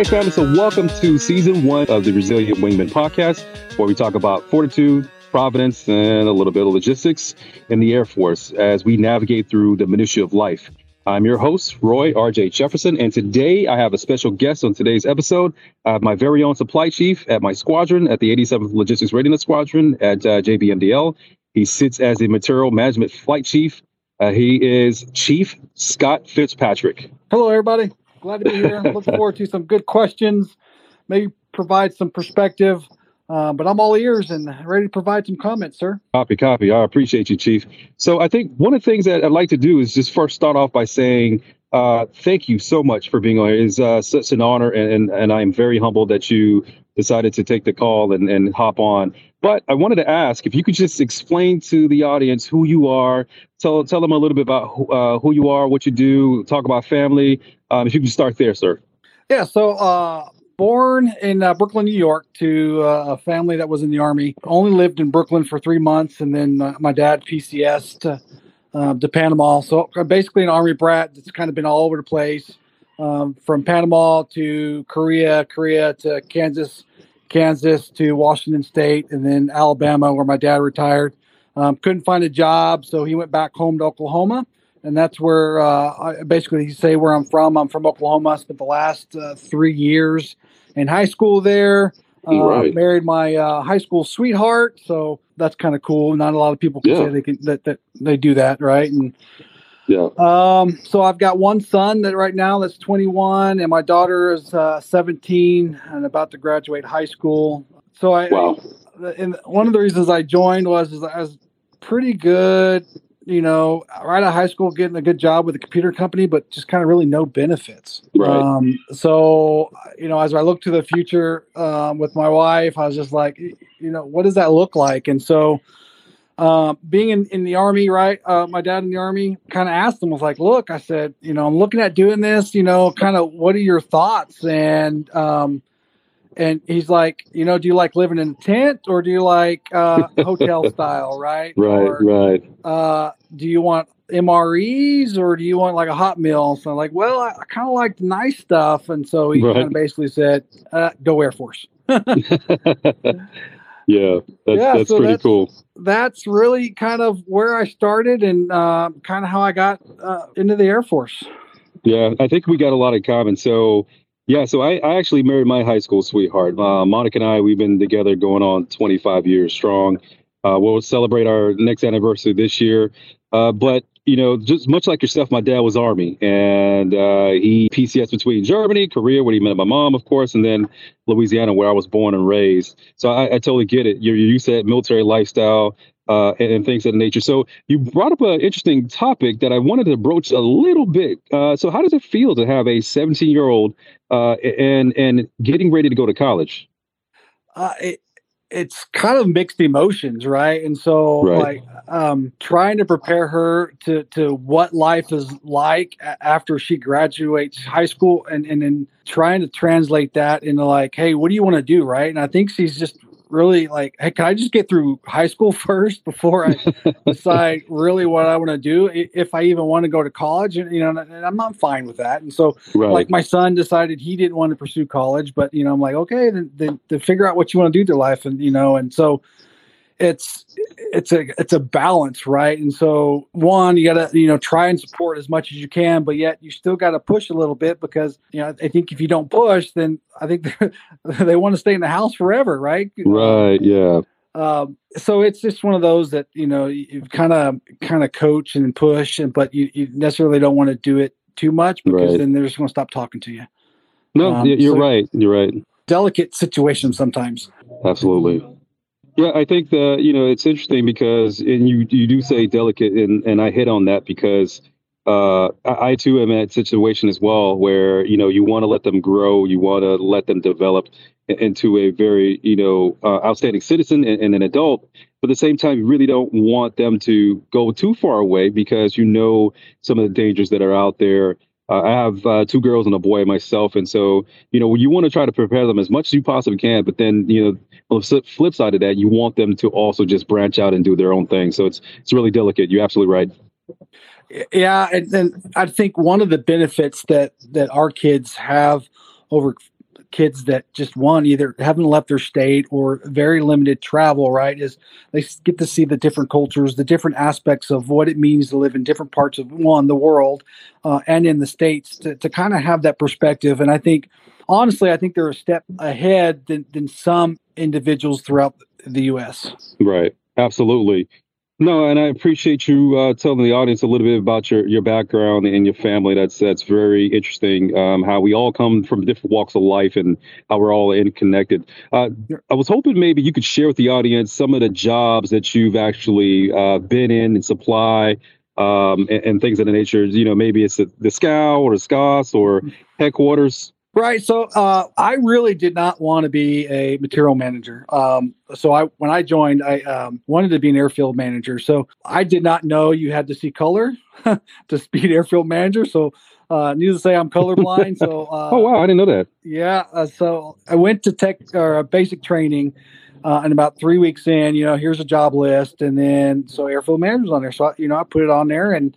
right, family. So, welcome to season one of the Resilient Wingman podcast, where we talk about fortitude, providence, and a little bit of logistics in the Air Force as we navigate through the minutiae of life. I'm your host, Roy R.J. Jefferson, and today I have a special guest on today's episode. I have my very own supply chief at my squadron at the 87th Logistics Readiness Squadron at uh, JBMDL. He sits as a material management flight chief. Uh, he is Chief Scott Fitzpatrick. Hello, everybody. Glad to be here. Looking forward to some good questions, maybe provide some perspective. Uh, but I'm all ears and ready to provide some comments, sir. Copy, copy. I appreciate you, Chief. So I think one of the things that I'd like to do is just first start off by saying uh, thank you so much for being on here. It's uh, such an honor, and, and, and I'm very humbled that you decided to take the call and, and hop on. But I wanted to ask if you could just explain to the audience who you are, tell tell them a little bit about who, uh, who you are, what you do, talk about family. Um, if you could start there, sir. Yeah. So uh, born in uh, Brooklyn, New York, to uh, a family that was in the army. Only lived in Brooklyn for three months, and then uh, my dad PCS uh, to Panama. So basically, an army brat that's kind of been all over the place, um, from Panama to Korea, Korea to Kansas, Kansas to Washington State, and then Alabama, where my dad retired. Um, couldn't find a job, so he went back home to Oklahoma and that's where uh, I basically say where I'm from. I'm from Oklahoma. I spent the last uh, three years in high school there. Uh, right. Married my uh, high school sweetheart, so that's kind of cool. Not a lot of people can yeah. say they can that, that they do that, right? And yeah. Um. So I've got one son that right now that's 21, and my daughter is uh, 17 and about to graduate high school. So I, wow. and one of the reasons I joined was is I was pretty good you know, right out of high school, getting a good job with a computer company, but just kind of really no benefits. Right. Um, so, you know, as I look to the future um, with my wife, I was just like, you know, what does that look like? And so, uh, being in, in the army, right? Uh, my dad in the army kind of asked him, was like, look, I said, you know, I'm looking at doing this, you know, kind of what are your thoughts? And, um, and he's like, you know, do you like living in a tent or do you like uh, hotel style, right? Right, or, right. Uh, do you want MREs or do you want like a hot meal? So I'm like, well, I, I kind of like the nice stuff, and so he right. kind of basically said, uh, "Go Air Force." yeah, that's, yeah, that's so pretty that's, cool. That's really kind of where I started and uh, kind of how I got uh, into the Air Force. Yeah, I think we got a lot in common. So yeah, so I, I actually married my high school sweetheart. Uh, Monica and I, we've been together going on 25 years strong. Uh, we'll celebrate our next anniversary this year. Uh, but, you know, just much like yourself, my dad was Army and uh, he PCS between Germany, Korea, where he met my mom, of course, and then Louisiana, where I was born and raised. So I, I totally get it. You're, you said military lifestyle uh, and, and, things of that nature. So you brought up an interesting topic that I wanted to broach a little bit. Uh, so how does it feel to have a 17 year old uh, and and getting ready to go to college? Uh, it, it's kind of mixed emotions, right? And so right. like um, trying to prepare her to to what life is like after she graduates high school and and then trying to translate that into like, hey, what do you want to do, right? And I think she's just really like, hey, can I just get through high school first before I decide really what I want to do? If I even want to go to college, and you know, and I'm not fine with that. And so, right. like, my son decided he didn't want to pursue college, but you know, I'm like, okay, then, then, then figure out what you want to do to life, and you know, and so it's it's a it's a balance, right? And so one, you gotta you know try and support as much as you can, but yet you still got to push a little bit because you know I think if you don't push, then I think they want to stay in the house forever, right? Right. Yeah. Um, so it's just one of those that you know you kind of kind of coach and push, and but you, you necessarily don't want to do it too much because right. then they're just going to stop talking to you. No, um, you're so right. You're right. Delicate situation sometimes. Absolutely. Yeah, I think that you know it's interesting because and you you do say delicate and and I hit on that because uh, I, I too am at a situation as well where you know you want to let them grow, you want to let them develop into a very you know uh, outstanding citizen and, and, an adult. But at the same time, you really don't want them to go too far away because you know some of the dangers that are out there uh, I have uh, two girls and a boy myself, and so you know you want to try to prepare them as much as you possibly can. But then you know on the flip side of that, you want them to also just branch out and do their own thing. So it's it's really delicate. You're absolutely right. Yeah, and then I think one of the benefits that that our kids have over kids that just one either haven't left their state or very limited travel. Right, is they get to see the different cultures, the different aspects of what it means to live in different parts of one the world uh, and in the states to, to kind of have that perspective. And I think honestly, I think they're a step ahead than, than some individuals throughout the U.S. Right. Absolutely. No, and I appreciate you uh, telling the audience a little bit about your, your background and your family. That's that's very interesting. Um, how we all come from different walks of life and how we're all interconnected. Uh, I was hoping maybe you could share with the audience some of the jobs that you've actually uh, been in and supply um, and, and, things of the nature. You know, maybe it's the, the SCOW or the SCOS or mm-hmm. headquarters. Right. So uh, I really did not want to be a material manager. Um, so I, when I joined, I um, wanted to be an airfield manager. So I did not know you had to see color to be an airfield manager. So uh, needless to say, I'm colorblind. So uh, oh wow, I didn't know that. Yeah. Uh, so I went to tech or basic training. Uh, and about three weeks in, you know, here's a job list, and then so airfield managers on there. So you know, I put it on there, and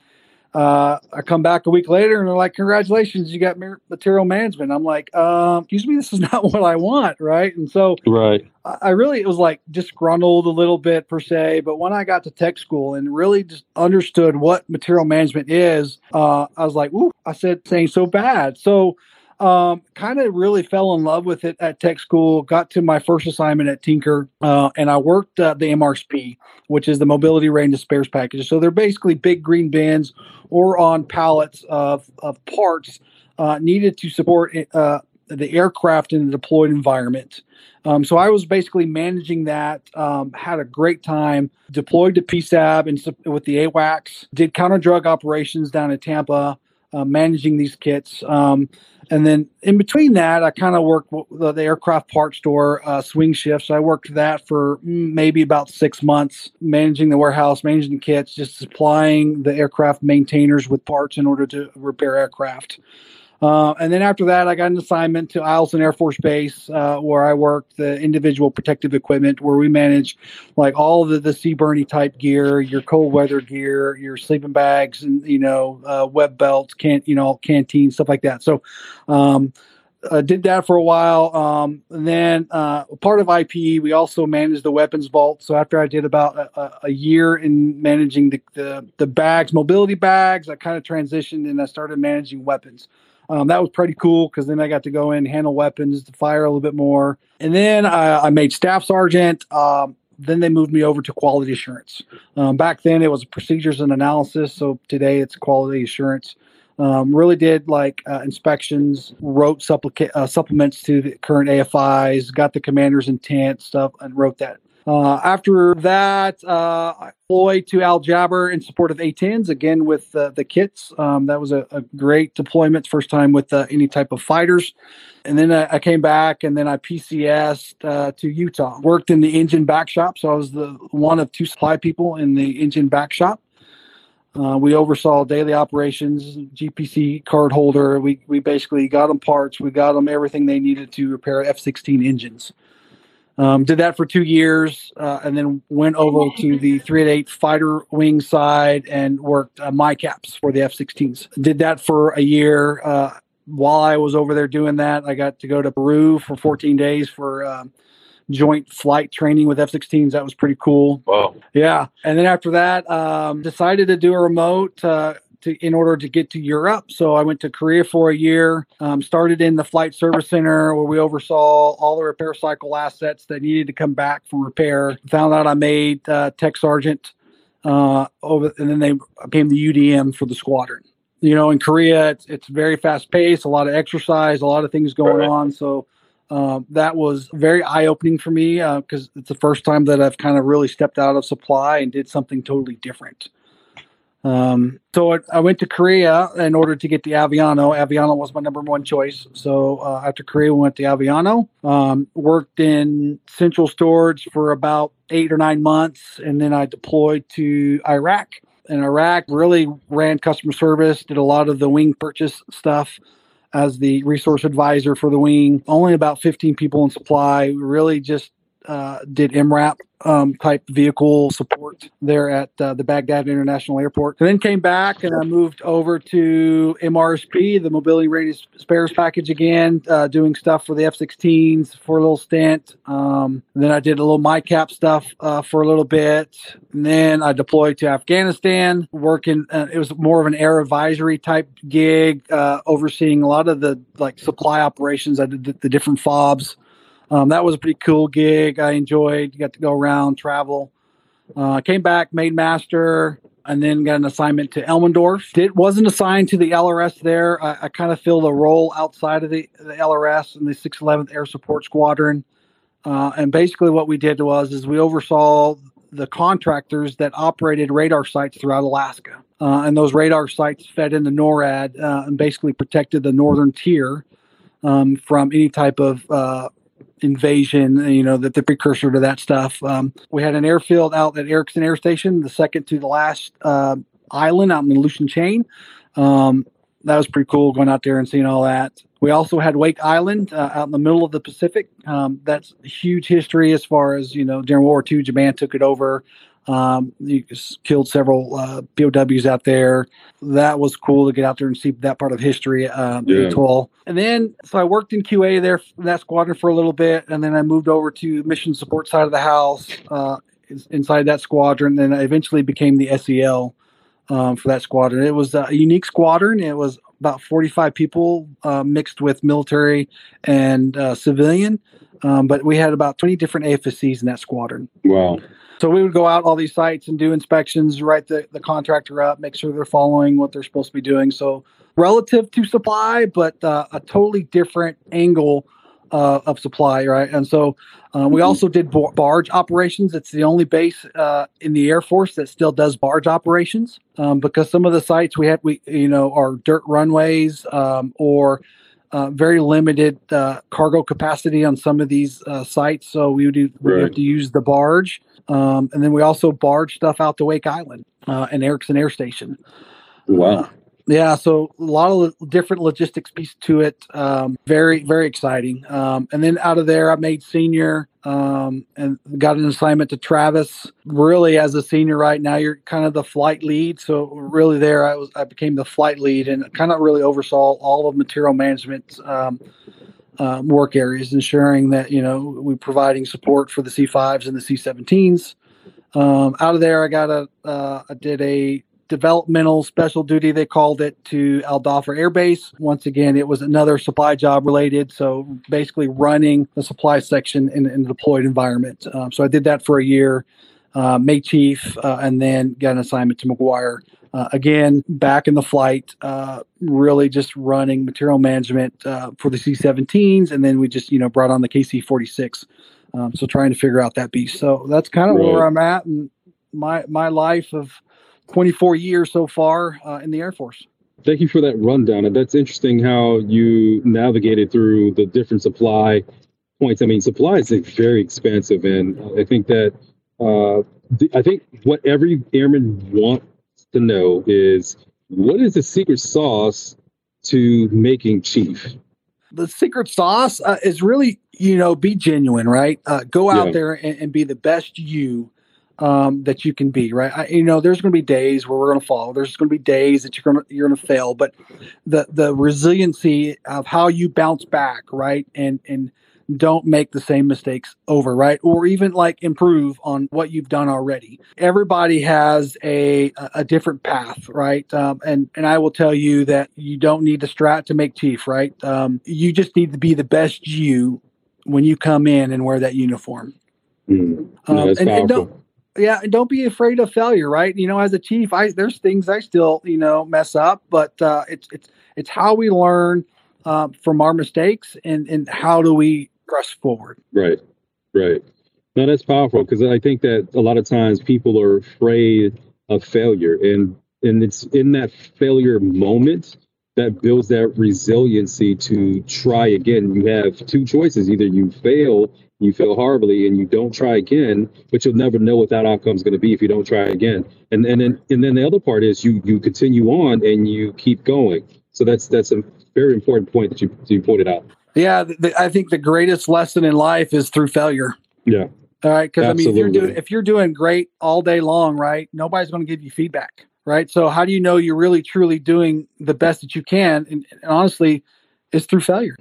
uh, I come back a week later and they're like, "Congratulations, you got material management." I'm like, um, "Excuse me, this is not what I want, right?" And so, right, I, I really it was like disgruntled a little bit per se. But when I got to tech school and really just understood what material management is, uh, I was like, "Ooh!" I said, "Saying so bad." So um, kind of really fell in love with it at tech school. Got to my first assignment at Tinker, uh, and I worked uh, the MRSP, which is the Mobility Range of Spares Packages. So they're basically big green bins or on pallets of, of parts uh, needed to support uh, the aircraft in the deployed environment. Um, so I was basically managing that. Um, had a great time. Deployed to PSAB and with the AWACS. Did counter drug operations down in Tampa, uh, managing these kits. Um, and then in between that, I kind of worked the, the, aircraft parts store uh, swing shifts. I worked that for mm, maybe about six months, managing the warehouse, managing the kits, just supplying the aircraft maintainers with parts in order to repair aircraft. Uh, and then after that, I got an assignment to Eielson Air Force Base, uh, where I worked the individual protective equipment, where we manage like all the the CBRNE type gear, your cold weather gear, your sleeping bags, and you know uh, web belts, can you know canteen stuff like that. So. Um, I did that for a while. Um, and then uh, part of IPE, we also managed the weapons vault. So after I did about a, a year in managing the, the, the bags, mobility bags, I kind of transitioned and I started managing weapons. Um, that was pretty cool because then I got to go in, handle weapons, fire a little bit more. And then I, I made staff sergeant. Um, then they moved me over to quality assurance. Um, back then it was procedures and analysis. So today it's quality assurance. Um, really did like uh, inspections, wrote supplica- uh, supplements to the current AFIs, got the commander's intent stuff, and wrote that uh, after that, uh, I deployed to Al Jaber in support of A-10s, again with uh, the kits. Um, that was a, a, great deployment, first time with uh, any type of fighters. And then I, I came back and then I PCSed uh, to Utah. Worked in the engine back shop, so I was the one of two supply people in the engine back shop. Uh, we oversaw daily operations, GPC card holder. We, we basically got them parts. We got them everything they needed to repair F 16 engines. Um, did that for two years, uh, and then went over to the 388 fighter wing side and worked uh, MICAPs for the F-16s. Did that for a year. Uh, while I was over there doing that, I got to go to Peru for 14 days for um, joint flight training with F-16s. That was pretty cool. Wow. Yeah, and then after that, um, decided to do a remote. Uh, to, in order to get to Europe. So I went to Korea for a year, um, started in the flight service center where we oversaw all the repair cycle assets that needed to come back for repair. Found out I made uh, tech sergeant uh, over, and then they became the UDM for the squadron. You know, in Korea, it's, it's very fast paced, a lot of exercise, a lot of things going right. on. So um, that was very eye opening for me because uh, it's the first time that I've kind of really stepped out of supply and did something totally different. Um, so I went to Korea in order to get the Aviano. Aviano was my number one choice. So uh, after Korea, we went to Aviano. Um, worked in central storage for about eight or nine months, and then I deployed to Iraq. In Iraq, really ran customer service, did a lot of the wing purchase stuff as the resource advisor for the wing. Only about 15 people in supply. Really just uh, did MRAP um, type vehicle support there at uh, the Baghdad International Airport. And then came back and I moved over to MRSP, the Mobility Ready Spares package again, uh, doing stuff for the F-16s for a little stint. Um, then I did a little MICAP stuff uh, for a little bit. And then I deployed to Afghanistan, working. Uh, it was more of an air advisory type gig, uh, overseeing a lot of the like supply operations. I did the, the different fobs um, that was a pretty cool gig. I enjoyed. Got to go around, travel. Uh, came back, made master, and then got an assignment to Elmendorf. It wasn't assigned to the LRS there. I, I kind of filled a role outside of the, the LRS in the 611th Air Support Squadron. Uh, and basically, what we did was is we oversaw the contractors that operated radar sites throughout Alaska. Uh, and those radar sites fed into NORAD uh, and basically protected the northern tier um, from any type of uh, invasion, you know, that the precursor to that stuff. Um, we had an airfield out at Eareckson Air Station, the second to the last uh, island out in the Aleutian Chain. Um, that was pretty cool going out there and seeing all that. We also had Wake Island uh, out in the middle of the Pacific. Um, that's huge history as far as, you know, during World War II, Japan took it over. Um, you killed several uh, POWs out there. That was cool to get out there and see that part of history, uh, yeah. And then, so I worked in QA there, that squadron for a little bit, and then I moved over to mission support side of the house uh, inside that squadron. And I eventually became the SEL um, for that squadron. It was a unique squadron. It was about 45 people uh, mixed with military and uh, civilian. Um, but we had about 20 different AFSCs in that squadron. Wow. So we would go out all these sites and do inspections, write the, the contractor up, make sure they're following what they're supposed to be doing. So relative to supply, but uh, a totally different angle uh, of supply, right? And so uh, we mm-hmm. also did barge operations. It's the only base uh, in the Air Force that still does barge operations um, because some of the sites we had, we you know, are dirt runways um, or uh, very limited uh, cargo capacity on some of these uh, sites. So we would, right. have to use the barge. Um, and then we also barge stuff out to Wake Island uh, and Eareckson Air Station. Wow. Uh, yeah, so a lot of different logistics piece to it. Um, very, very exciting. Um, and then out of there, I made senior um, and got an assignment to Travis. Really, as a senior right now, you're kind of the flight lead. So really, there I was, I became the flight lead and kind of really oversaw all of material management um, um, work areas, ensuring that you know we're providing support for the C5s and the C17s. Um, out of there, I got a uh, I did a developmental special duty they called it to Al Dhafra Air Base. Once again, it was another supply job related, so basically running the supply section in, in a deployed environment. Um, so I did that for a year, uh, made chief, uh, and then got an assignment to McGuire uh, again, back in the flight, uh, really just running material management uh, for the C-17s, and then we just you know brought on the KC-46. Um, so trying to figure out that beast. So that's kind of right. where I'm at and my my life of 24 years so far uh, in the Air Force. Thank you for that rundown. And that's interesting how you navigated through the different supply points. I mean, supply is very expensive, and I think that uh, I think what every airman wants to know is what is the secret sauce to making chief? The secret sauce uh, is really, you know, be genuine, right? Uh, go out yeah. there and, and, be the best you um, that you can be, right? I, you know, there's going to be days where we're going to fall. There's going to be days that you're going to you're going to fail, but the the resiliency of how you bounce back, right, and and don't make the same mistakes over, right? Or even like improve on what you've done already. Everybody has a a different path, right? Um, and and I will tell you that you don't need to strat to make chief, right? Um, you just need to be the best you when you come in and wear that uniform. Mm, um, and, and don't, yeah, and don't be afraid of failure, right? You know, as a chief, I there's things I still you know mess up, but uh, it's it's it's how we learn uh, from our mistakes and and how do we press forward. Right, right. Now that's powerful because I think that a lot of times people are afraid of failure, and and it's in that failure moment that builds that resiliency to try again. You have two choices: either you fail, you fail horribly, and you don't try again, but you'll never know what that outcome is going to be if you don't try again. And and then and then the other part is you you continue on and you keep going. So that's that's a very important point that you you pointed out. Yeah, the, I think the greatest lesson in life is through failure. Yeah. All right. Because I mean, if you're doing if you're doing great all day long, right, nobody's going to give you feedback, right? So how do you know you're really truly doing the best that you can? And, and honestly, it's through failure.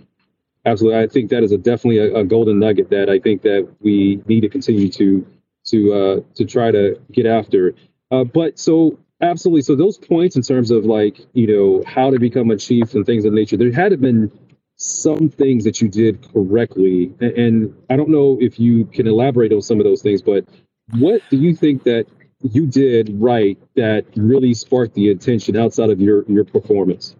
Absolutely, I think that is a definitely a, a, golden nugget that I think that we need to continue to to uh, to try to get after. Uh, but so absolutely, so those points in terms of like you know how to become a chief and things of nature, there had been some things that you did correctly, and, and I don't know if you can elaborate on some of those things, but what do you think that you did right that really sparked the attention outside of your your performance?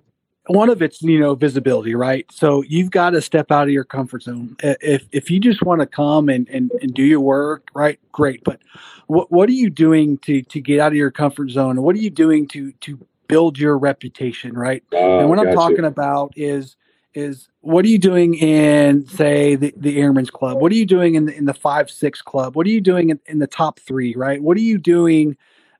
one of it's you know visibility right? So you've got to step out of your comfort zone. If if you just want to come and, and and do your work right? Great. But what what are you doing to to get out of your comfort zone? What are you doing to to build your reputation right? Uh, and what i'm talking you. about is is what are you doing in say the, the airmen's club? What are you doing in the, in the five six club? What are you doing in, in the top three right? What are you doing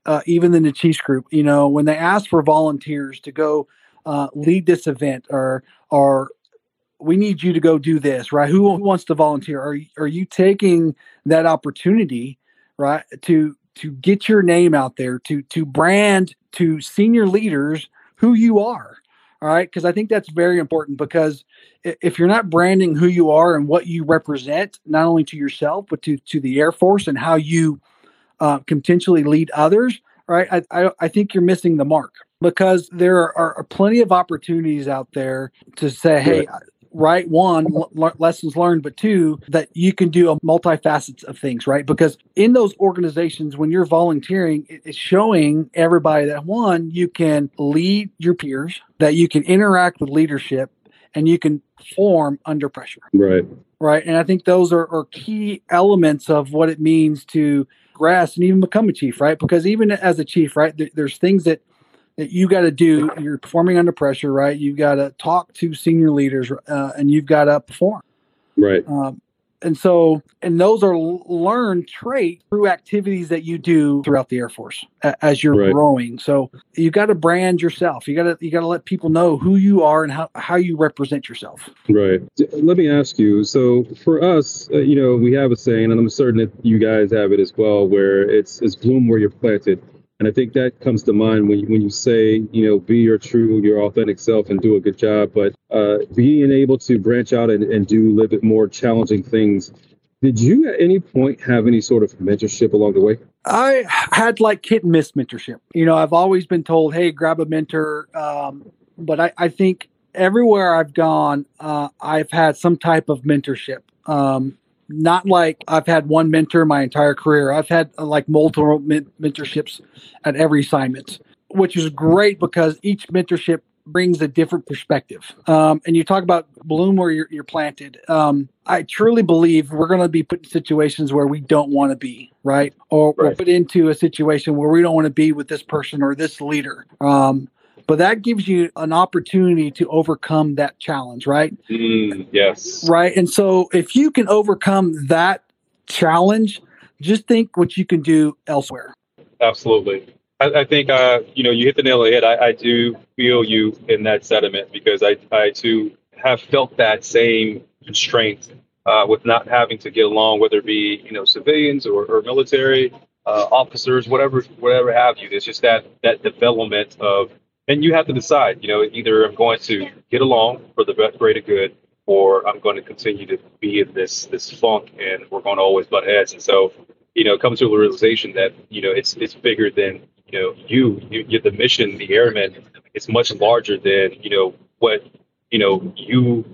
uh, even in the chiefs group? You know when they ask for volunteers to go uh, lead this event or or we need you to go do this right? Who wants to volunteer? Are, are you taking that opportunity right to to get your name out there to to brand to senior leaders who you are all right? Because i think that's very important because if you're not branding who you are and what you represent not only to yourself but to to the air force and how you uh, potentially lead others right I, I, I think you're missing the mark because there are, are plenty of opportunities out there to say, hey, right one l- lessons learned but two that you can do a multifacets of things right? Because in those organizations when you're volunteering it's showing everybody that one you can lead your peers that you can interact with leadership and you can perform under pressure. Right. Right? And i think those are, are key elements of what it means to grasp and even become a chief right? Because even as a chief right th- there's things that that you got to do. You're performing under pressure, right? You've got to talk to senior leaders, uh, and you've got to perform. Right. Um, and so, and those are learned trait through activities that you do throughout the Air Force as you're right. growing. So you got to brand yourself. You got to you got to let people know who you are and how how you represent yourself. Right. Let me ask you. So for us, uh, you know, we have a saying, and I'm certain that you guys have it as well, where it's it's bloom where you're planted. And I think that comes to mind when you, when you say, you know, be your true, your authentic self and do a good job. But uh, being able to branch out and, and do a little bit more challenging things. Did you at any point have any sort of mentorship along the way? I had like hit and miss mentorship. You know, I've always been told, hey, grab a mentor. Um, but I, I think everywhere I've gone, uh, I've had some type of mentorship. Um, not like I've had one mentor my entire career. I've had uh, like multiple men- mentorships at every assignment, which is great because each mentorship brings a different perspective. Um, and you talk about bloom where you're, you're planted. Um, I truly believe we're going to be put in situations where we don't want to be, right? Or right. put into a situation where we don't want to be with this person or this leader. Um, but that gives you an opportunity to overcome that challenge, right? Mm, yes. Right. And so if you can overcome that challenge, just think what you can do elsewhere. Absolutely. I, I think, uh, you know, you hit the nail on the head. I, I do feel you in that sentiment because I, I too have felt that same constraint uh, with not having to get along, whether it be, you know, civilians or, or military uh, officers, whatever, whatever have you. It's just that, that development of and you have to decide. You know, either I'm going to get along for the greater good, or I'm going to continue to be in this this funk, and we're going to always butt heads. And so, you know, come to a realization that you know it's it's bigger than you know you. you the mission, the airman. It's much larger than you know what you know you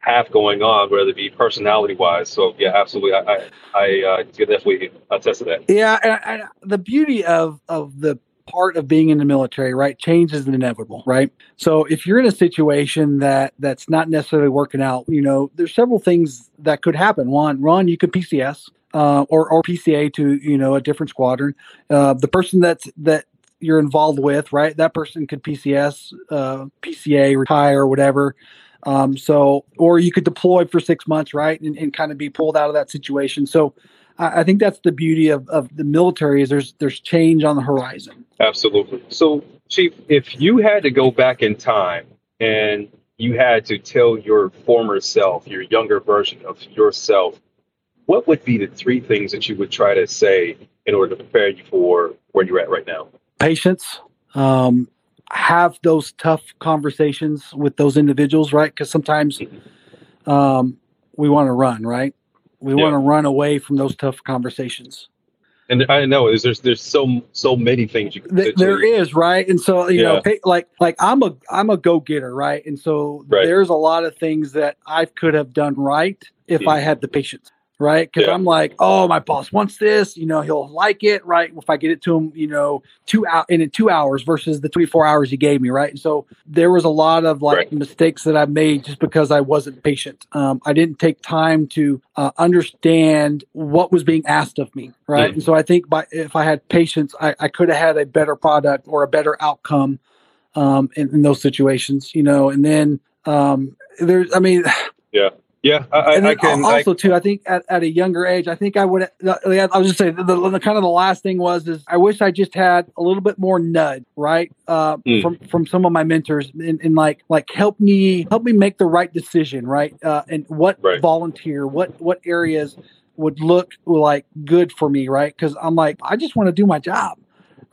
have going on, whether it be personality wise. So yeah, absolutely, I I, I uh, definitely attest to that. Yeah, and, and the beauty of of the part of being in the military, right? Change is inevitable, right? So if you're in a situation that that's not necessarily working out, you know, there's several things that could happen. One, Ron, you could PCS uh, or or PCA to you know a different squadron. Uh, the person that's that you're involved with, right? That person could PCS, uh, PCA, retire, whatever. Um, so, or you could deploy for six months, right, and, and kind of be pulled out of that situation. So, I, I think that's the beauty of, of the military is there's there's change on the horizon. Absolutely. So, Chief, if you had to go back in time and you had to tell your former self, your younger version of yourself, what would be the three things that you would try to say in order to prepare you for where you're at right now? Patience. Um, have those tough conversations with those individuals, right? Because sometimes mm-hmm. um, we want to run, right? We yeah. want to run away from those tough conversations. And I know is there's there's so so many things you can. There is right, and so you yeah. know, like like I'm a I'm a go getter, right, and so right. there's a lot of things that I could have done right if yeah. I mm. had the patience right? Because yeah. I'm like, oh, my boss wants this, you know, he'll like it, right? If I get it to him, you know, two out in two hours versus the 24 hours he gave me, right? And so there was a lot of like right. mistakes that I made just because I wasn't patient. Um, I didn't take time to uh, understand what was being asked of me, right? Mm. And so I think by if I had patience, I, I could have had a better product or a better outcome um, in, in those situations, you know. And then um, there's, I mean, yeah yeah, I, and I can. Also, I, too, I think at, at a younger age, I think I would. I was just saying the, the, kind of the last thing was is I wish I just had a little bit more nudge, right, uh, mm. from from some of my mentors, and, like like help me help me make the right decision, right, uh, and what right. volunteer, what what areas would look like good for me, right? Because I'm like I just want to do my job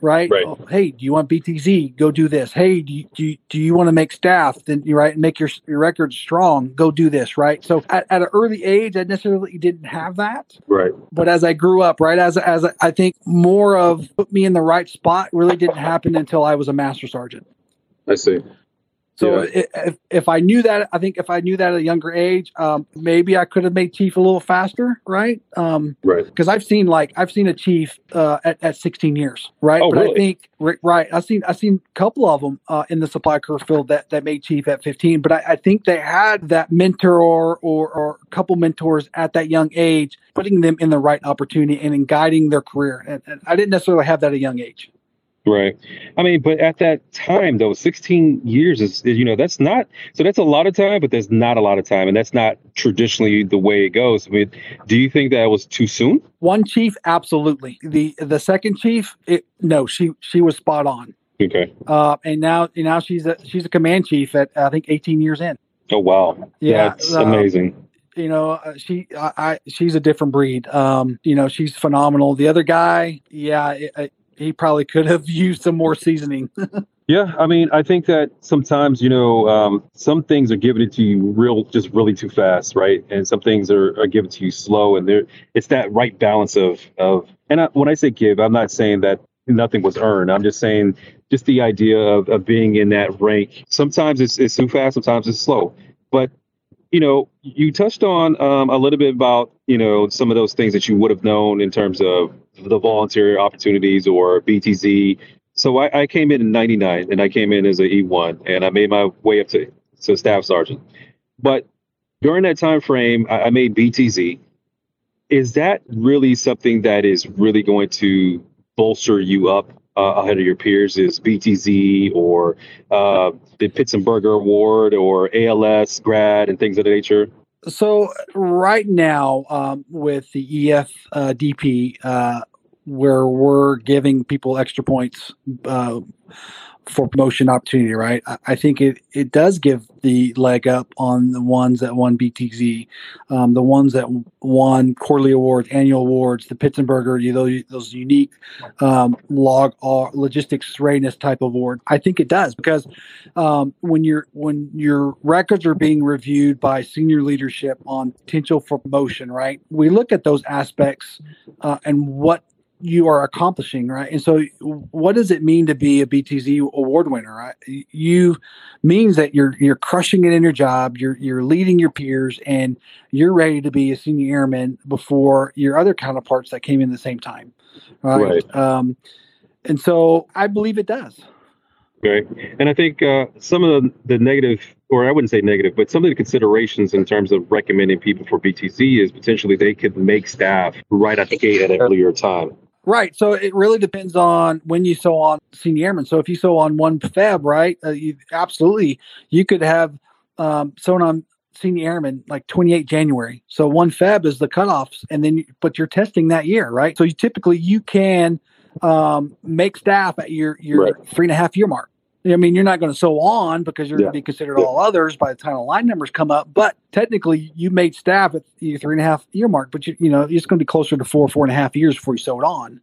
right? right. Oh, hey, do you want BTZ? Go do this. Hey, do you, do you, do you want to make staff? Then you right make your your record strong. Go do this, right? So at, at an early age, I necessarily didn't have that, right? But as I grew up, right, as as I think more of put me in the right spot really didn't happen until I was a master sergeant. I see. So yeah. if, if I knew that, I think if I knew that at a younger age, um, maybe I could have made chief a little faster, right? Um, right. Because I've seen like I've seen a chief uh, at, at 16 years, right? Oh, but really? I think right, I've seen I've seen a couple of them uh, in the supply curve field that that made chief at 15. But I, I think they had that mentor or, or or a couple mentors at that young age, putting them in the right opportunity and in guiding their career. And, and I didn't necessarily have that at a young age. Right. I mean, but at that time, though, 16 years is, you know, that's not, so that's a lot of time, but there's not a lot of time. And that's not traditionally the way it goes. I mean, do you think that was too soon? One chief, absolutely. The the second chief, it, no, she she was spot on. Okay. Uh, and now, and now she's a she's a command chief at I think 18 years in. Oh wow! Yeah, that's uh, amazing you know uh, she I, I, she's a different breed um you know she's phenomenal the other guy yeah it, he probably could have used some more seasoning. yeah, I mean, I think that sometimes you know um, some things are given to you real, just really too fast, right? And some things are, are given to you slow, and there it's that right balance of of. And I, when I say give, I'm not saying that nothing was earned. I'm just saying just the idea of, of being in that rank. Sometimes it's, it's too fast, sometimes it's slow. But you know, you touched on um, a little bit about you know some of those things that you would have known in terms of the volunteer opportunities or BTZ. So I, I came in in '99, and I came in as an E1, and I made my way up to to staff sergeant. But during that time frame, I, I made BTZ. Is that really something that is really going to bolster you up uh, ahead of your peers is BTZ or uh, the Pitsenberger Award or ALS grad and things of that nature? So right now, um, with the EF uh, DP, uh, where we're giving people extra points uh, for promotion opportunity, right? I, I, think it, it does give the leg up on the ones that won BTZ, um, the ones that won quarterly awards, annual awards, the Pitsenberger, you know, those, unique um, log or uh, logistics readiness type of award. I think it does because um, when your when your records are being reviewed by senior leadership on potential for promotion, right? We look at those aspects uh, and what you are accomplishing, right? And so, what does it mean to be a BTZ award winner? Right? You means that you're you're crushing it in your job, you're you're leading your peers, and you're ready to be a senior airman before your other counterparts that came in the same time, right? right. Um, and so, I believe it does. Okay, and I think uh, some of the, the negative, or I wouldn't say negative, but some of the considerations in terms of recommending people for BTZ is potentially they could make staff right at the gate at an earlier time. Right. So it really depends on when you sew on senior airman. So if you sew on one Feb, right, uh, you, absolutely, you could have um, sewn on senior airman like 28 January. So one Feb is the cutoffs, and then but you're testing that year, right? So you typically you can um, make staff at your your right. three and a half year mark. I mean, you're not going to sew on because you're yeah. going to be considered yeah. all others by the time the line numbers come up. But technically, you made staff at the three and a half year mark, but you you know it's going to be closer to four four and a half years before you sewed on.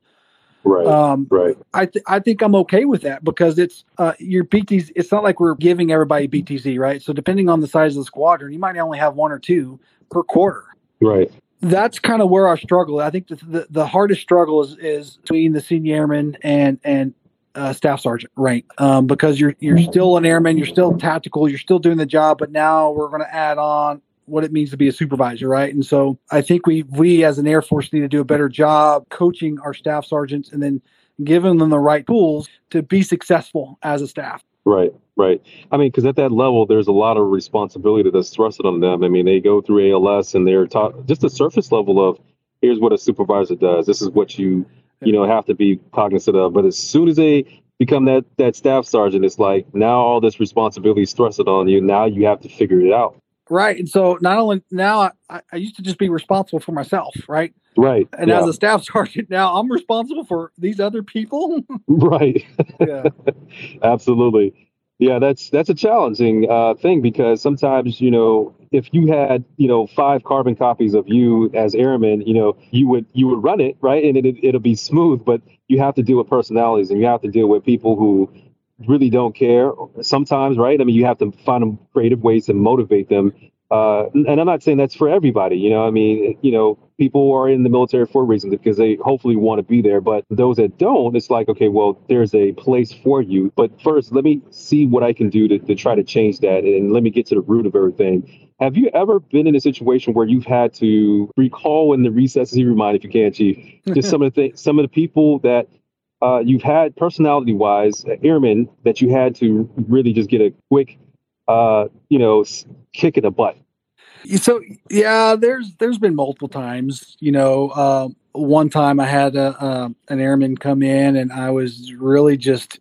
Right. Um, right. I th- I think I'm okay with that because it's uh, your BTZ. It's not like we're giving everybody BTZ, right? So depending on the size of the squadron, you might only have one or two per quarter. Right. That's kind of where our struggle. I think the, the, the hardest struggle is is between the senior airman and and uh, staff sergeant rank um, because you're you're still an airman, you're still tactical, you're still doing the job, but now we're going to add on what it means to be a supervisor, right? And so I think we we as an Air Force need to do a better job coaching our staff sergeants and then giving them the right tools to be successful as a staff. Right, right. I mean, because at that level, there's a lot of responsibility that's thrusted on them. I mean, they go through ALS and they're taught just the surface level of here's what a supervisor does. This is what you you know have to be cognizant of. But as soon as they become that that staff sergeant, it's like now all this responsibility is thrusted on you. Now you have to figure it out. Right. And so not only now I, I used to just be responsible for myself, right? Right. And yeah. as a staff sergeant now I'm responsible for these other people. right. Yeah. Absolutely. Yeah, that's that's a challenging uh, thing because sometimes you know if you had you know five carbon copies of you as airman, you know you would you would run it right and it it'll be smooth, but you have to deal with personalities and you have to deal with people who really don't care sometimes, right? I mean, you have to find creative ways to motivate them. Uh, and I'm not saying that's for everybody, you know. I mean, you know, people are in the military for a reason because they hopefully want to be there. But those that don't, it's like, okay, well, there's a place for you. But first, let me see what I can do to, to try to change that, and let me get to the root of everything. Have you ever been in a situation where you've had to recall in the recesses of your mind, if you can, Chief, just some of the th- some of the people that uh, you've had personality wise uh, airmen that you had to really just get a quick, uh, you know, kick in the butt? So yeah, there's there's been multiple times. You know, uh, one time I had a, uh, an airman come in, and I was really just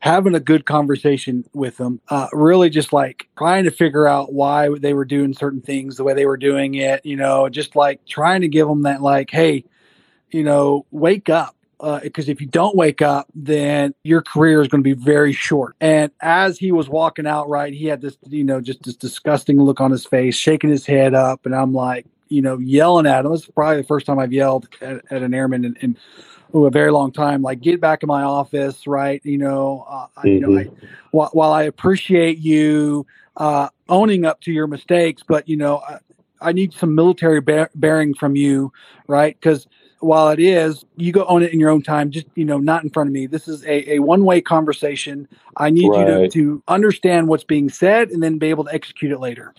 having a good conversation with them. Uh, really, just like trying to figure out why they were doing certain things the way they were doing it. You know, just like trying to give them that like, hey, you know, wake up because uh, if you don't wake up, then your career is going to be very short. And as he was walking out, right, he had this, you know, just this disgusting look on his face, shaking his head up, and I'm like, you know, yelling at him. This is probably the first time I've yelled at, at an airman in, in a very long time. Like, get back in my office, right? You know, uh, mm-hmm. you know, I, mm-hmm. while, while, I appreciate you uh, owning up to your mistakes, but you know, I, I need some military bear, bearing from you, right? Because while it is, you go own it in your own time, just, you know, not in front of me. This is a, a one way conversation. I need right. you to, to understand what's being said and then be able to execute it later.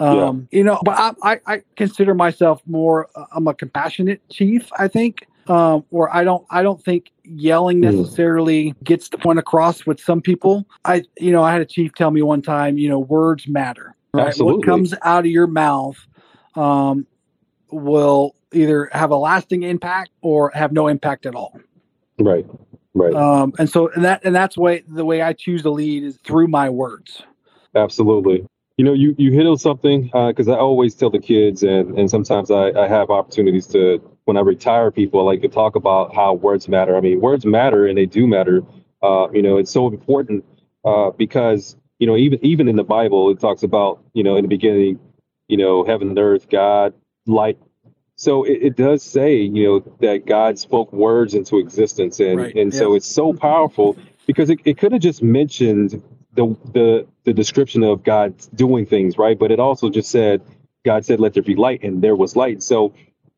Um, yeah. you know, but I, I, I, consider myself more, uh, I'm a compassionate chief, I think. Um, or I don't, I don't think yelling hmm. necessarily mm. gets the point across with some people. I, you know, I had a chief tell me one time, you know, words matter, right? Absolutely. What comes out of your mouth, um, will either have a lasting impact or have no impact at all. Right. Right. Um, and so and that and that's way the way I choose to lead is through my words. Absolutely. You know, you you hit on something because uh, I always tell the kids, and and sometimes I, I have opportunities to when I retire people, I like to talk about how words matter. I mean, words matter, and they do matter. Uh, you know, it's so important uh, because you know even even in the Bible, it talks about you know in the beginning, you know, heaven and earth, God, light so it, it, does say, you know, that God spoke words into existence, and right. and yeah. so it's so powerful because it, it could have just mentioned the the the description of God doing things, right? But it also just said, God said, "Let there be light," and there was light. So,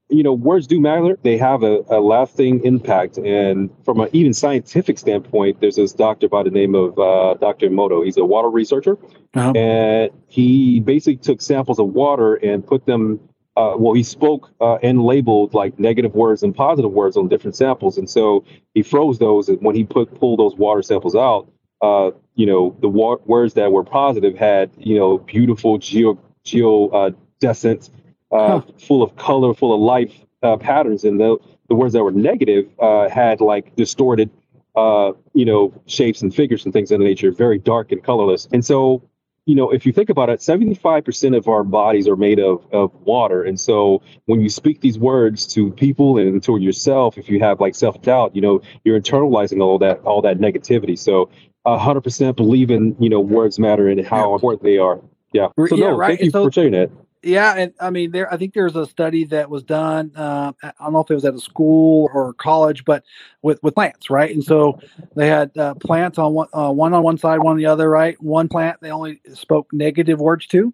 you know, words do matter; they have a, a lasting impact. And from an even scientific standpoint, there's this doctor by the name of uh, Dr. Emoto. He's a water researcher, uh-huh. and he basically took samples of water and put them uh, well, he spoke uh, and labeled like negative words and positive words on different samples, and so he froze those. And when he put pulled those water samples out, uh, you know, the wa- words that were positive had you know beautiful geo geodescent, uh, uh, huh. full of color, full of life uh, patterns, and the the words that were negative had like distorted, you know, shapes and figures and things of the nature, very dark and colorless. And so you know, if you think about it, 75% of our bodies are made of, of water. And so when you speak these words to people and to yourself, if you have like self doubt, you know, you're internalizing all that, all that negativity. So hundred percent believe in you know words matter and how important they are. Yeah. So yeah, no, right. thank you so, for sharing that. Yeah, and I mean, there. I think there's a study that was done. Uh, I don't know if it was at a school or college, but with with plants, right? And so they had uh, plants on one uh, one on one side, one on the other, right? One plant they only spoke negative words to.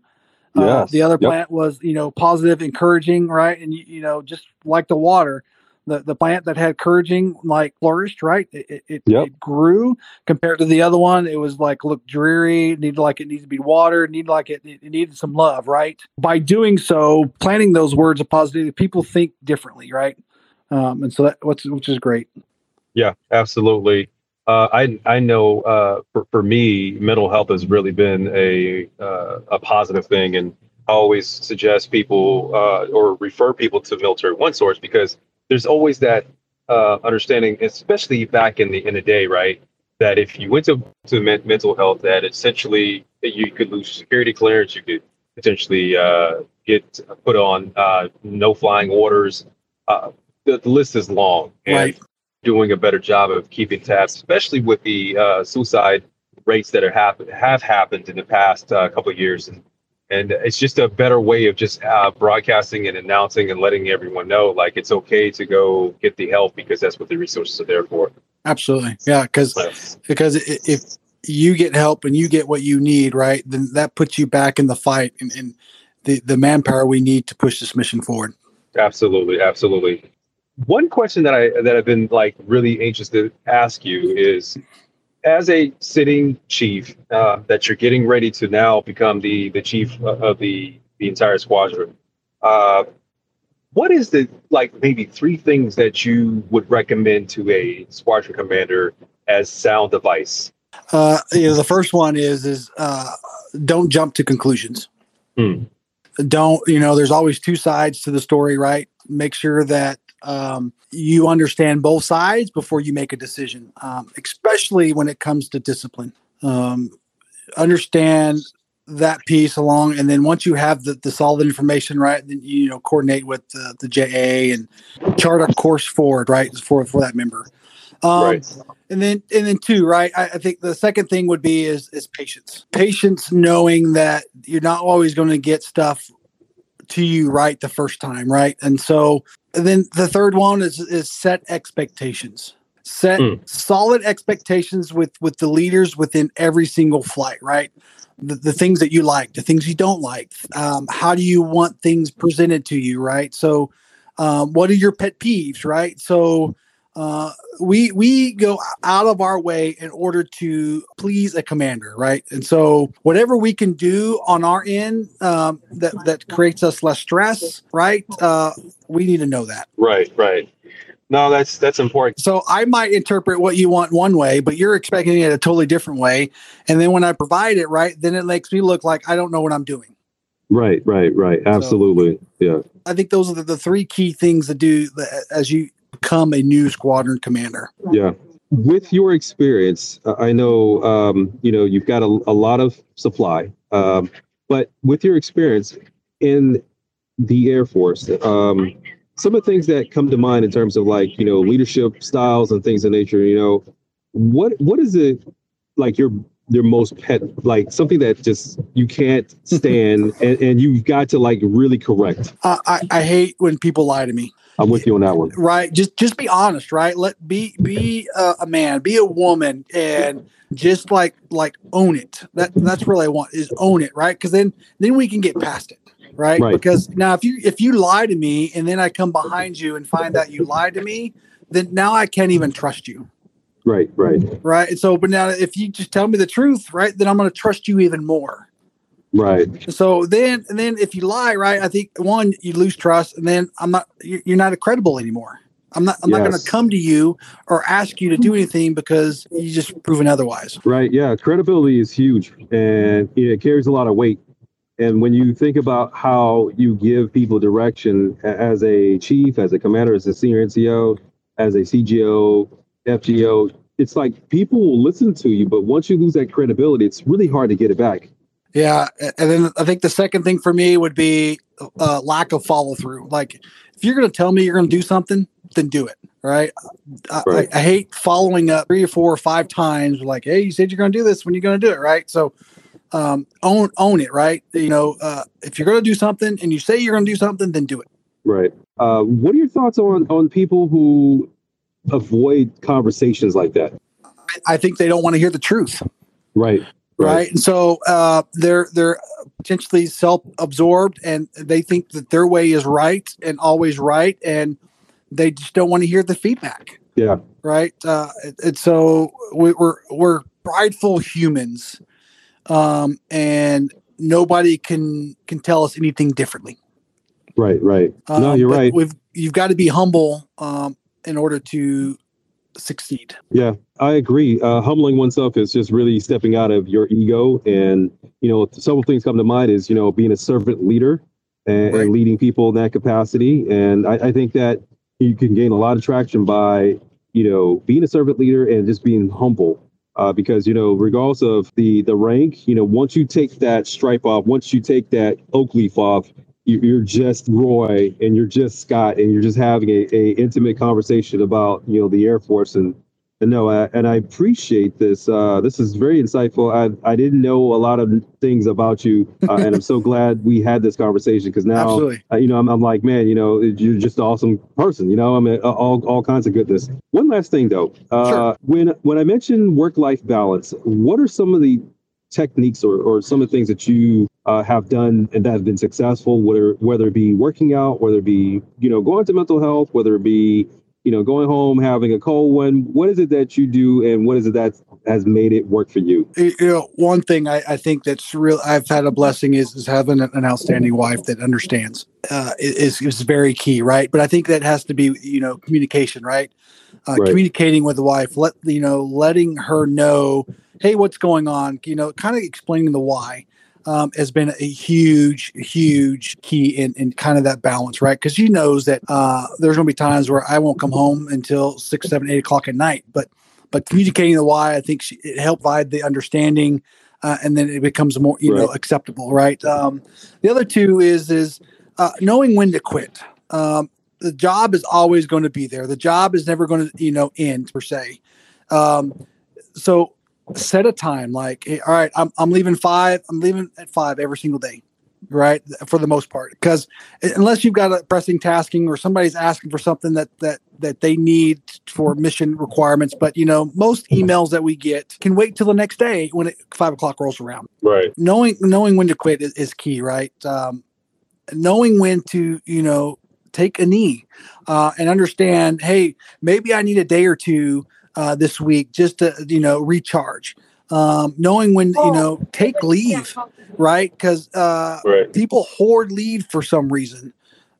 Uh, Yes. the other Yep. plant was, you know, positive, encouraging, right? And you, you know, just like the water, the the plant that had encouraging like flourished, right? It it, Yep. it grew compared to the other one. It was like looked dreary, needed like it needed to be watered, needed like it, it needed some love, right? By doing so, planting those words of positivity, people think differently, right? Um, and so that what's which is great. Yeah, absolutely. Uh, I I know uh, for for me, mental health has really been a uh, a positive thing, and I always suggest people uh, or refer people to Military One Source because there's always that uh, understanding, especially back in the in the day, right? That if you went to to men- mental health, that essentially you could lose security clearance, you could potentially uh, get put on uh, no flying orders. Uh, the, the list is long, and Right. doing a better job of keeping tabs, especially with the uh, suicide rates that are happen have happened in the past uh, couple of years, and and it's just a better way of just uh, broadcasting and announcing and letting everyone know like it's okay to go get the help because that's what the resources are there for. Absolutely, yeah, because because if you get help and you get what you need, right, then that puts you back in the fight and, and the the manpower we need to push this mission forward. absolutely, absolutely. One question that I that I've been like really anxious to ask you is, as a sitting chief, uh, that you're getting ready to now become the the chief of the the entire squadron. Uh, what is the like maybe three things that you would recommend to a squadron commander as sound advice? Uh, you know, the first one is is uh, don't jump to conclusions. Hmm. Don't you know? There's always two sides to the story, right? Make sure that um, you understand both sides before you make a decision, um, especially when it comes to discipline. Um, understand that piece along, and then once you have the, the solid information, right, then you know coordinate with the, the JA and chart a course forward, right, for for that member. Um, Right. and then and then two right I, I think the second thing would be is is patience patience knowing that you're not always going to get stuff to you right the first time right and so then the third one is is set expectations. Set Mm. solid expectations with with the leaders within every single flight right? The, the things that you like the things you don't like um, how do you want things presented to you right? So um, what are your pet peeves right? So uh, we we go out of our way in order to please a commander, right? And so whatever we can do on our end um, that that creates us less stress, right? Uh, we need to know that. Right, right. No, that's that's important. So I might interpret what you want one way, but you're expecting it a totally different way. And then when I provide it, right, then it makes me look like I don't know what I'm doing. Right, right, right. Absolutely. Yeah. I think those are the, the three key things to do that, as you become a new squadron commander. Yeah. With your experience, uh, I know um, you know you've got a, a lot of supply, um, but with your experience in the Air Force, um, some of the things that come to mind in terms of like you know leadership styles and things of nature. You know, what what is it like your your most pet like something that just you can't stand and, and you've got to like really correct. I, I, I hate when people lie to me. I'm with you on that one. right. Just just be honest right? Let be be uh, a man be a woman and just like like own it. That that's really i want is own it right? Because then then we can get past it right? Right. because now if you if you lie to me and then i come behind you and find out you lied to me then now i can't even trust you. Right, right, right? And so but now if you just tell me the truth right then i'm going to trust you even more right. so then, and then if you lie, right? I think one, you lose trust, and then I'm not, you- you're not credible anymore. I'm not, I'm not going to come to you or ask you to do anything because you just proven otherwise. Right. Yeah. Credibility is huge and it carries a lot of weight. And when you think about how you give people direction as a chief, as a commander, as a senior NCO, as a CGO, FGO, it's like people will listen to you, but once you lose that credibility, it's really hard to get it back. Yeah, and then I think the second thing for me would be uh, lack of follow through. Like, if you're going to tell me you're going to do something, then do it. right? I, right. I, I, hate following up three or four or five times like, hey, you said you're going to do this. When you going to do it, right? So um, own own it, right? You know, uh, if you're going to do something and you say you're going to do something, then do it. Right. Uh, what are your thoughts on on people who avoid conversations like that? I think they don't want to hear the truth. Right. Right. right? And so uh, they're they're potentially self-absorbed, and they think that their way is right and always right, and they just don't want to hear the feedback. Yeah. Right. Uh, and so we, we're we're prideful humans, um, and nobody can can tell us anything differently. Right. Right. Um, no, you're right. We've you've got to be humble um, in order to succeed. Yeah, I agree. Uh, humbling oneself is just really stepping out of your ego. And, you know, several things come to mind is, you know, being a servant leader and, right. and leading people in that capacity. And I, I, think that you can gain a lot of traction by, you know, being a servant leader and just being humble. Uh, because you know, regardless of the the rank, you know, once you take that stripe off, once you take that oak leaf off, you're just Roy and you're just Scott and you're just having a, a intimate conversation about you know the Air Force and and no I, and I appreciate this. Uh, this is very insightful. I I didn't know a lot of things about you, uh, and I'm so glad we had this conversation because now uh, you know I'm, I'm like man, you know you're just an awesome person. You know I mean all all kinds of goodness. One last thing though, uh, sure. when when I mentioned work life balance, what are some of the techniques or, or some of the things that you uh, have done and that have been successful, whether whether it be working out, whether it be you know going to mental health, whether it be you know going home having a cold one. What is it that you do, and what is it that has made it work for you? You know, one thing I, I think that's real. I've had a blessing is is having an outstanding wife that understands. Uh, is is very key, right? But I think that has to be you know communication, right? Uh, right. Communicating with the wife, let you know, letting her know hey, what's going on? You know, kind of explaining the why. Um, has been a huge, huge key in, in kind of that balance, right? Because she knows that uh, there's going to be times where I won't come home until six, seven, eight o'clock at night. But but communicating the why, I think she, it helped provide the understanding, uh, and then it becomes more you right. know acceptable, right? Um, the other two is is uh, knowing when to quit. Um, the job is always going to be there. The job is never going to you know end per se. Um, so set a time like all right I'm, I'm leaving five i'm leaving at five every single day right for the most part because unless you've got a pressing tasking or somebody's asking for something that that that they need for mission requirements but you know most emails that we get can wait till the next day when it, five o'clock rolls around. Right. Knowing knowing when to quit is, is key right um, knowing when to you know take a knee uh, and understand hey maybe i need a day or two uh, this week just to you know recharge. Um, knowing when you know take leave right? Because uh, right. people hoard leave for some reason.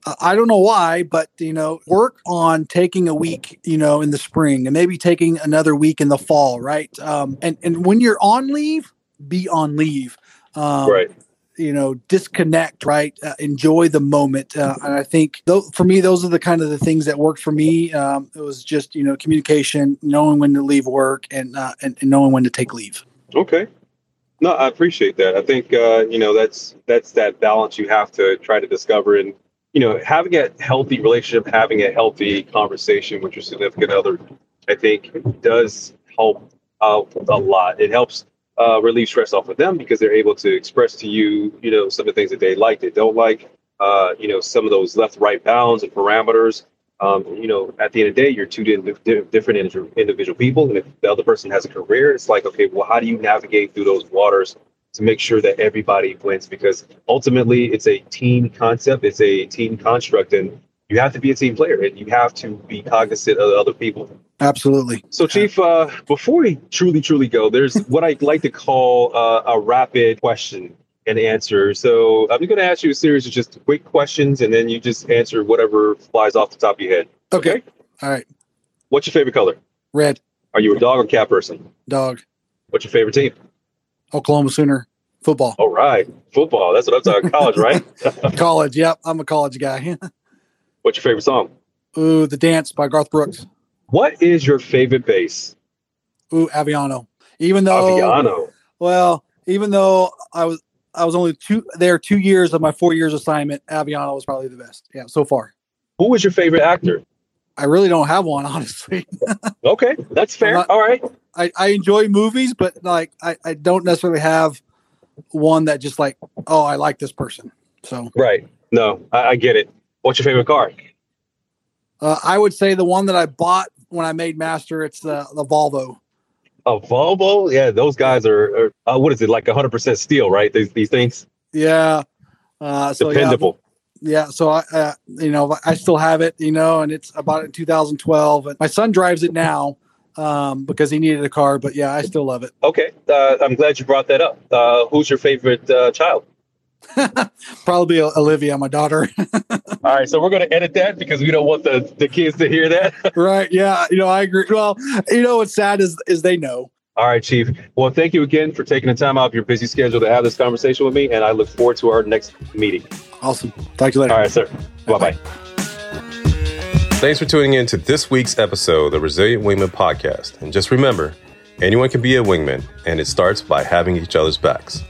Uh, i don't know why but you know work on taking a week you know in the spring and maybe taking another week in the fall right? Um, and and when you're on leave be on leave. Um, right you know disconnect right? Uh, enjoy the moment. Uh, and i think th- for me those are the kind of the things that worked for me. Um, it was just you know communication knowing when to leave work and, uh, and, and knowing when to take leave. Okay. No i appreciate that. I think uh, you know that's that's that balance you have to try to discover and you know having a healthy relationship having a healthy conversation with your significant other i think does help out a lot. It helps uh, relieve stress off of them because they're able to express to you, you know, some of the things that they like, they don't like, uh, you know, some of those left, right bounds and parameters. Um, you know, at the end of the day, you're two different individual people, and if the other person has a career, it's like, okay, well, how do you navigate through those waters to make sure that everybody wins? Because ultimately, it's a team concept, it's a team construct, and you have to be a team player, and you have to be cognizant of other people. Absolutely. So, Chief, uh, before we truly, truly go, there's what I'd like to call uh, a rapid question and answer. So, I'm going to ask you a series of just quick questions, and then you just answer whatever flies off the top of your head. Okay. okay? All right. What's your favorite color? Red. Are you a dog or cat person? Dog. What's your favorite team? Oklahoma Sooner football. All right, football. That's what I'm talking. College, right? college. Yep, I'm a college guy. What's your favorite song? Ooh, "The Dance" by Garth Brooks. What is your favorite base? Ooh, Aviano. Even though Aviano. Well, even though I was I was only two there two years of my four years assignment, Aviano was probably the best. Yeah, so far. Who was your favorite actor? I really don't have one, honestly. okay, that's fair. Not, All right. I, I enjoy movies, but like I, I don't necessarily have one that just like, oh, I like this person. So right. No, I, I get it. What's your favorite car? Uh, I would say the one that I bought when I made master. It's the the Volvo. A Volvo? Yeah, those guys are. are uh, what is it like? 100 percent steel, right? These these things. Yeah. Uh, so Dependable. Yeah, yeah so I, uh, you know, I still have it, you know, and it's I bought it in 2012. And my son drives it now um, because he needed a car. But yeah, I still love it. Okay, uh, I'm glad you brought that up. Uh, who's your favorite uh, child? Probably Olivia, my daughter. All right, so we're going to edit that because we don't want the, the kids to hear that. right? Yeah, you know, I agree. Well, you know, what's sad is is they know. All right, Chief. Well, thank you again for taking the time out of your busy schedule to have this conversation with me, and I look forward to our next meeting. Awesome. Talk to you later. All right, sir. Bye bye. Thanks for tuning in to this week's episode of the Resilient Wingman Podcast. And just remember, anyone can be a wingman, and it starts by having each other's backs.